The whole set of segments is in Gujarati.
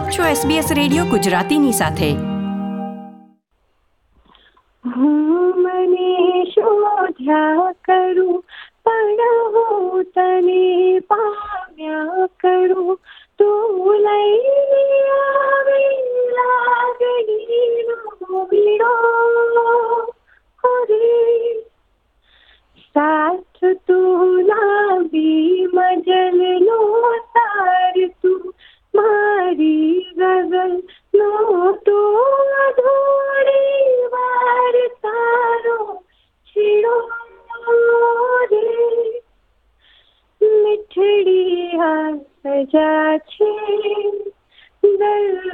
આપ છો SBS રેડિયો ગુજરાતીની સાથે. હું મને શોધ્યા કરું, પણ હું તને પામ્યા કરું. તું લઈને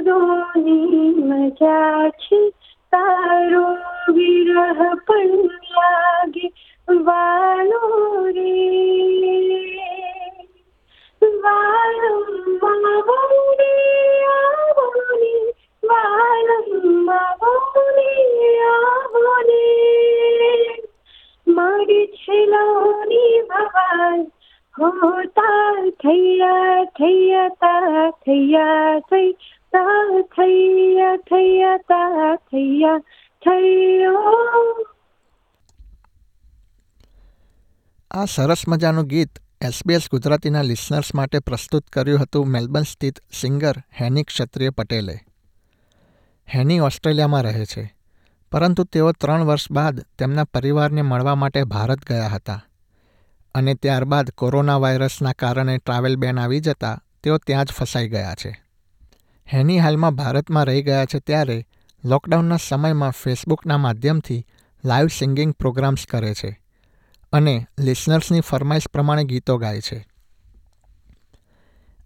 धोनी मजाची तारो विरह पण लागे वालो रे वालम मावने आवने वालम मावने आवने মারি ছিল ভগবান होता थैया थैया ता थैया थै થૈયા આ સરસ મજાનું ગીત એસબીએસ ગુજરાતીના લિસનર્સ માટે પ્રસ્તુત કર્યું હતું મેલબર્ન સ્થિત સિંગર હેની ક્ષત્રિય પટેલે. હેની ઓસ્ટ્રેલિયામાં રહે છે, પરંતુ તેઓ ત્રણ વર્ષ બાદ તેમના પરિવારને મળવા માટે ભારત ગયા હતા. અને ત્યારબાદ કોરોના વાયરસના કારણે ટ્રાવેલ બેન આવી જતા તેઓ ત્યાં જ ફસાઈ ગયા છે. હેની હાલમાં ભારતમાં રહી ગયા છે ત્યારે લોકડાઉનના સમયમાં ફેસબુકના માધ્યમથી લાઈવ સિંગિંગ પ્રોગ્રામ્સ કરે છે અને લિસનર્સની ફરમાઈશ પ્રમાણે ગીતો ગાય છે.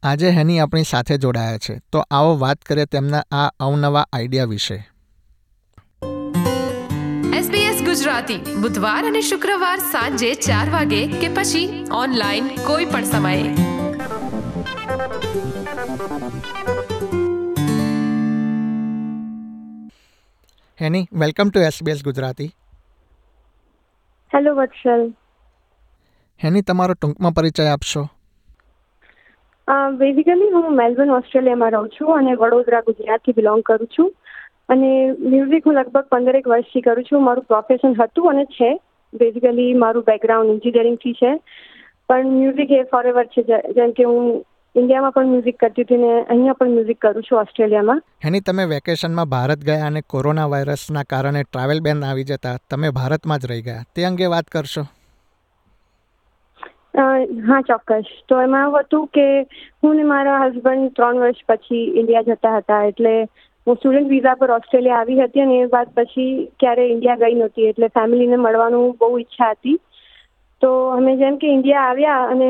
આજે હેની આપણી સાથે જોડાયા છે, તો આવો વાત કરીએ તેમના આ અવનવા આઈડિયા વિશે. SBS ગુજરાતી, બુધવાર અને શુક્રવાર સાંજે ચાર વાગે કે પછી ઓનલાઈન કોઈ પણ સમયે. Heni welcome to SBS Gujarati. Hello Vatsal. Heni તમારો ટૂંકમાં પરિચય આપશો? બેઝિકલી હું મેલબર્ન ઓસ્ટ્રેલિયામાં રહું છું અને વડોદરા ગુજરાતથી બિલોંગ કરું છું. અને મ્યુઝિક હું લગભગ પંદરેક વર્ષથી કરું છું. મારું પ્રોફેશન હતું અને છે. બેઝિકલી મારું બેકગ્રાઉન્ડ એન્જિનિયરિંગથી છે. પણ મ્યુઝિક એ ફોરેવર છે. જેમ કે હું ઇન્ડિયામાં પણ મ્યુઝિક કરતી હતી ને અહીંયા પણ મ્યુઝિક કરું છું ઓસ્ટ્રેલિયામાં. હેની તમે વેકેશનમાં ભારત ગયા અને કોરોના વાયરસના કારણે ટ્રાવેલ બેન આવી જતા તમે ભારતમાં જ રહી ગયા. તે અંગે વાત કરશો? હા ચોક્કસ. તો એમાં એવું હતું કે હું ને મારા હસબન્ડ ત્રણ વર્ષ પછી ઇન્ડિયા જતા હતા. એટલે હું સ્ટુડન્ટ વિઝા પર ઓસ્ટ્રેલિયા આવી હતી અને એ બાદ પછી ક્યારે ઇન્ડિયા ગઈ નહોતી. એટલે ફેમિલીને મળવાનું બહુ ઈચ્છા હતી. તો અમે જેમ કે ઇન્ડિયા આવ્યા અને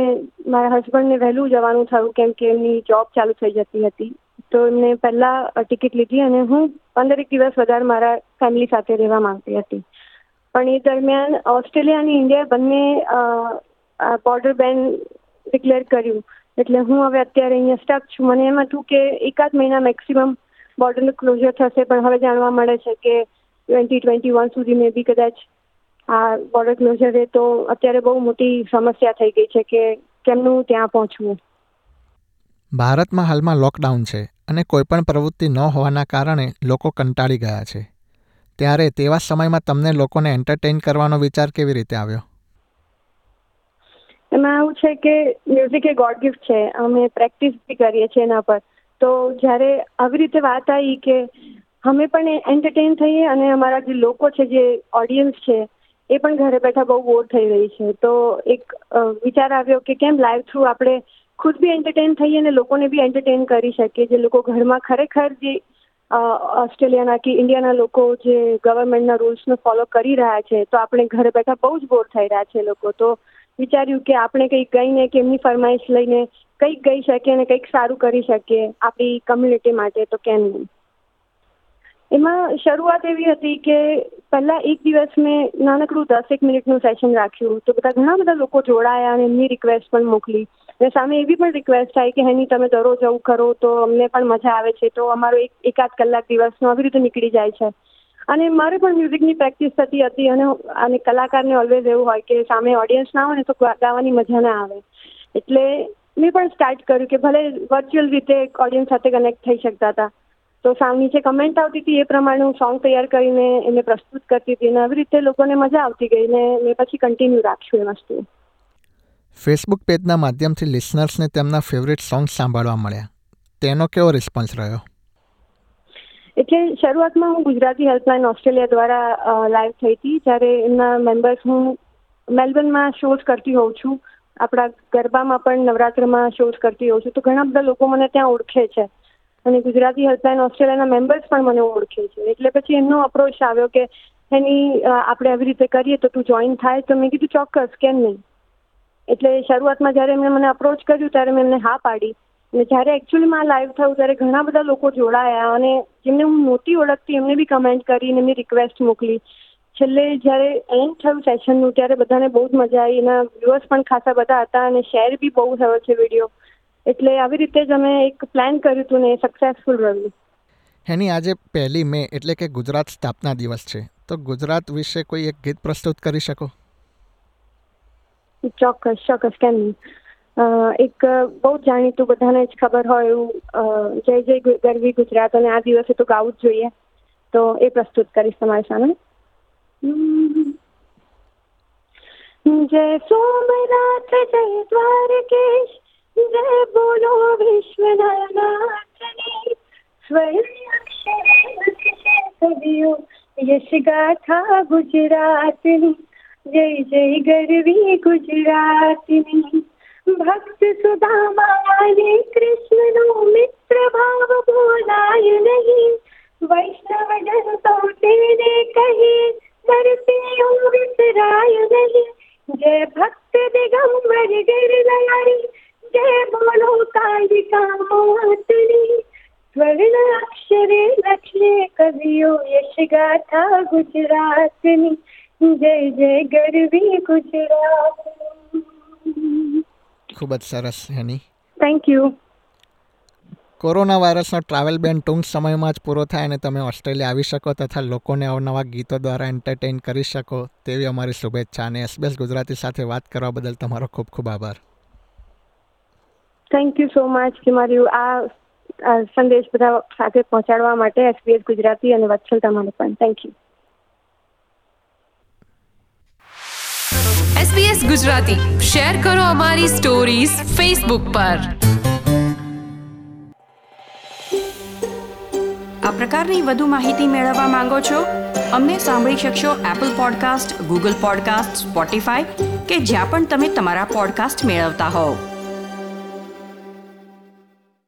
મારા હસબન્ડને વહેલું જવાનું થયું કેમ કે એમની જોબ ચાલુ થઈ જતી હતી. તો એમને પહેલાં ટિકિટ લીધી અને હું પંદરેક દિવસ વધારે મારા ફેમિલી સાથે રહેવા માંગતી હતી. પણ એ દરમિયાન ઓસ્ટ્રેલિયા અને ઇન્ડિયા બંને બોર્ડર બેન ડિક્લેર કર્યું. એટલે હું હવે અત્યારે અહીંયા સ્ટક છું. મને એમ હતું કે એકાદ મહિના મેક્સિમમ બોર્ડરનું ક્લોઝર થશે, પણ હવે જાણવા મળે છે કે ટ્વેન્ટી ટ્વેન્ટી વન સુધી મેં બી કદાચ આ બોર્ડર ક્લોઝર એ તો અત્યારે બહુ મોટી સમસ્યા થઈ ગઈ છે કે કેમનું ત્યાં પહોંચવું? ભારતમાં હાલમાં લોકડાઉન છે અને કોઈપણ પ્રવૃત્તિ ન હોવાના કારણે લોકો કંટાળી ગયા છે. ત્યારે તેવા સમયમાં તમને લોકોને એન્ટરટેઇન કરવાનો વિચાર કેવી રીતે આવ્યો? એમાં એવું છે કે મ્યુઝિક એ ગોડ ગિફ્ટ છે. અમે પ્રેક્ટિસ બી કરીએ છીએ એના પર. તો જ્યારે આવી રીતે વાત આવી કે અમે પણ એન્ટરટેઇન થઈએ અને અમારા જે લોકો છે જે ઓડિયન્સ છે એ પણ ઘરે બેઠા બહુ બોર થઈ રહી છે. તો એક વિચાર આવ્યો કે કેમ લાઈવ થ્રુ આપણે ખુદ બી એન્ટરટેન થઈએ અને લોકોને બી એન્ટરટેન કરી શકીએ. જે લોકો ઘરમાં ખરેખર જે ઓસ્ટ્રેલિયાના કે ઇન્ડિયાના લોકો જે ગવર્મેન્ટના રૂલ્સને ફોલો કરી રહ્યા છે, તો આપણે ઘરે બેઠા બહુ જ બોર થઈ રહ્યા છે લોકો. તો વિચાર્યું કે આપણે કંઈક ગઈને કે એમની ફરમાઈશ લઈને કંઈક ગઈ શકીએ અને કંઈક સારું કરી શકીએ આપણી કમ્યુનિટી માટે, તો કેમ નહીં? એમાં શરૂઆત એવી હતી કે પહેલા એક દિવસ મેં નાનકડું દસેક મિનિટનું સેશન રાખ્યું તો બધા ઘણા બધા લોકો જોડાયા અને એમની રિક્વેસ્ટ પણ મોકલી. અને સામે એવી પણ રિક્વેસ્ટ થાય કે, હેની, તમે દરરોજ આવું કરો તો અમને પણ મજા આવે છે. તો અમારો એક, એકાદ કલાક દિવસનો આવી રીતે નીકળી જાય છે. અને મારે પણ મ્યુઝિકની પ્રેક્ટિસ થતી હતી અને અને કલાકારને ઓલવેઝ એવું હોય કે સામે ઓડિયન્સ ના હોય ને તો ગાવાની મજા ના આવે. એટલે મેં પણ સ્ટાર્ટ કર્યું કે ભલે વર્ચ્યુઅલ રીતે ઓડિયન્સ સાથે કનેક્ટ થઈ શકતા હતા. તો સામે નીચે કમેન્ટ આવતી હતી એ પ્રમાણે હું સોંગ તૈયાર કરીને એને પ્રસ્તુત કરતી હતી અને આવી રીતે લોકોને મજા આવતી ગઈ ને મેં પછી કન્ટિન્યુ રાખ્યું એ વસ્તુ. ફેસબુક પેજના માધ્યમથી લિસનર્સને તેમના ફેવરિટ સોંગ સાંભળવા મળ્યા. તેનો કેવો રિસ્પોન્સ રહ્યો? એટલે શરૂઆતમાં હું ગુજરાતી હેલ્પલાઇન ઓસ્ટ્રેલિયા દ્વારા લાઈવ થઈ હતી. જ્યારે એમના મેમ્બર્સ હું મેલબર્નમાં શોઝ કરતી હોઉં છું. આપણા ગરબામાં પણ નવરાત્રમાં શોઝ કરતી હોઉં છું. તો ઘણા બધા લોકો મને ત્યાં ઓળખે છે. અને ગુજરાતી હેલ્પલાઇન ઓસ્ટ્રેલિયાના મેમ્બર્સ પણ મને ઓળખે છે. એટલે પછી એમનો અપ્રોચ આવ્યો કે એની આપણે આવી રીતે કરીએ તો તું જોઈન થાય. તો મેં કીધું ચોક્કસ, કેમ નહીં? એટલે શરૂઆતમાં જ્યારે એમણે મને અપ્રોચ કર્યું, ત્યારે મેં એમને હા પાડી. અને જ્યારે એકચ્યુઅલીમાં લાઈવ થયું, ત્યારે ઘણા બધા લોકો જોડાયા અને જેમને હું નહોતી ઓળખતી, એમને બી કમેન્ટ કરી અને એમની રિક્વેસ્ટ મોકલી. છેલ્લે જ્યારે એન્ડ થયું સેશનનું ત્યારે બધાને બહુ જ મજા આવી. એના વ્યુઅર્સ પણ ખાસા બધા હતા અને શેર બી બહુ થયો છે વીડિયો એટલે આવી રીતે જ અમે એક પ્લાન કર્યું હતું ને એ સક્સેસફુલ રહ્યું. એની આજે પહેલી મે એટલે કે ગુજરાત સ્થાપના દિવસ છે. તો ગુજરાત વિશે કોઈ એક ગીત પ્રસ્તુત કરી શકો? ચોક્કસ ચોક્કસ કેમ એક બહુ જાણીતું બધાને જ ખબર હોય એવું જય જય ગરવી ગુજરાત અને આ દિવસે તો ગાવું જ જોઈએ. તો એ પ્રસ્તુત કરીશ તમારી સામે. જય સોમનાથ જય દ્વારકેશ જય બોલો વિશ્વનાથની સ્વર્ણ અક્ષરે લખશે કવિઓ યશ ગાથા ગુજરાતની જય જય ગરવી ગુજરાતની ભક્ત સુદામાને કૃષ્ણનો મિત્ર ભાવ બોલાય નહીં વૈષ્ણવ જન તો તેને કહી નરસિંહ વિસરાય નહીં જય ભક્ત દિગંબર ગિરનારી સ્વર્ણ અક્ષરે લખે કવિઓ યશ ગાથા ગુજરાતની જય જય ગરવી ગુજરાત ખૂબ જ સરસ હેની. થેન્ક યુ કોરોના વાયરસનો ટ્રાવેલ બેન ટૂંક સમયમાં જ પૂરો થાય અને તમે ઓસ્ટ્રેલિયા આવી શકો તથા લોકોને અવનવા ગીતો દ્વારા એન્ટરટેઇન કરી શકો તેવી અમારી શુભેચ્છા અને એસબીએસ ગુજરાતી સાથે વાત કરવા બદલ તમારો ખૂબ ખૂબ આભાર. થેન્ક યુ સો મચ કે મારી આ સંદેશ બધા સાથે પહોંચાડવા માટે એસબીએસ ગુજરાતી અને વત્સલ તમારે પણ. Thank you SBS Gujarati. Share કરો અમારી સ્ટોરીઝ ફેસબુક પર. આ પ્રકારની વધુ માહિતી મેળવવા માંગો છો? અમને સાંભળી શકશો Apple podcast Google podcast Spotify કે જ્યાં પણ તમે તમારા પોડકાસ્ટ મેળવતા હોવ.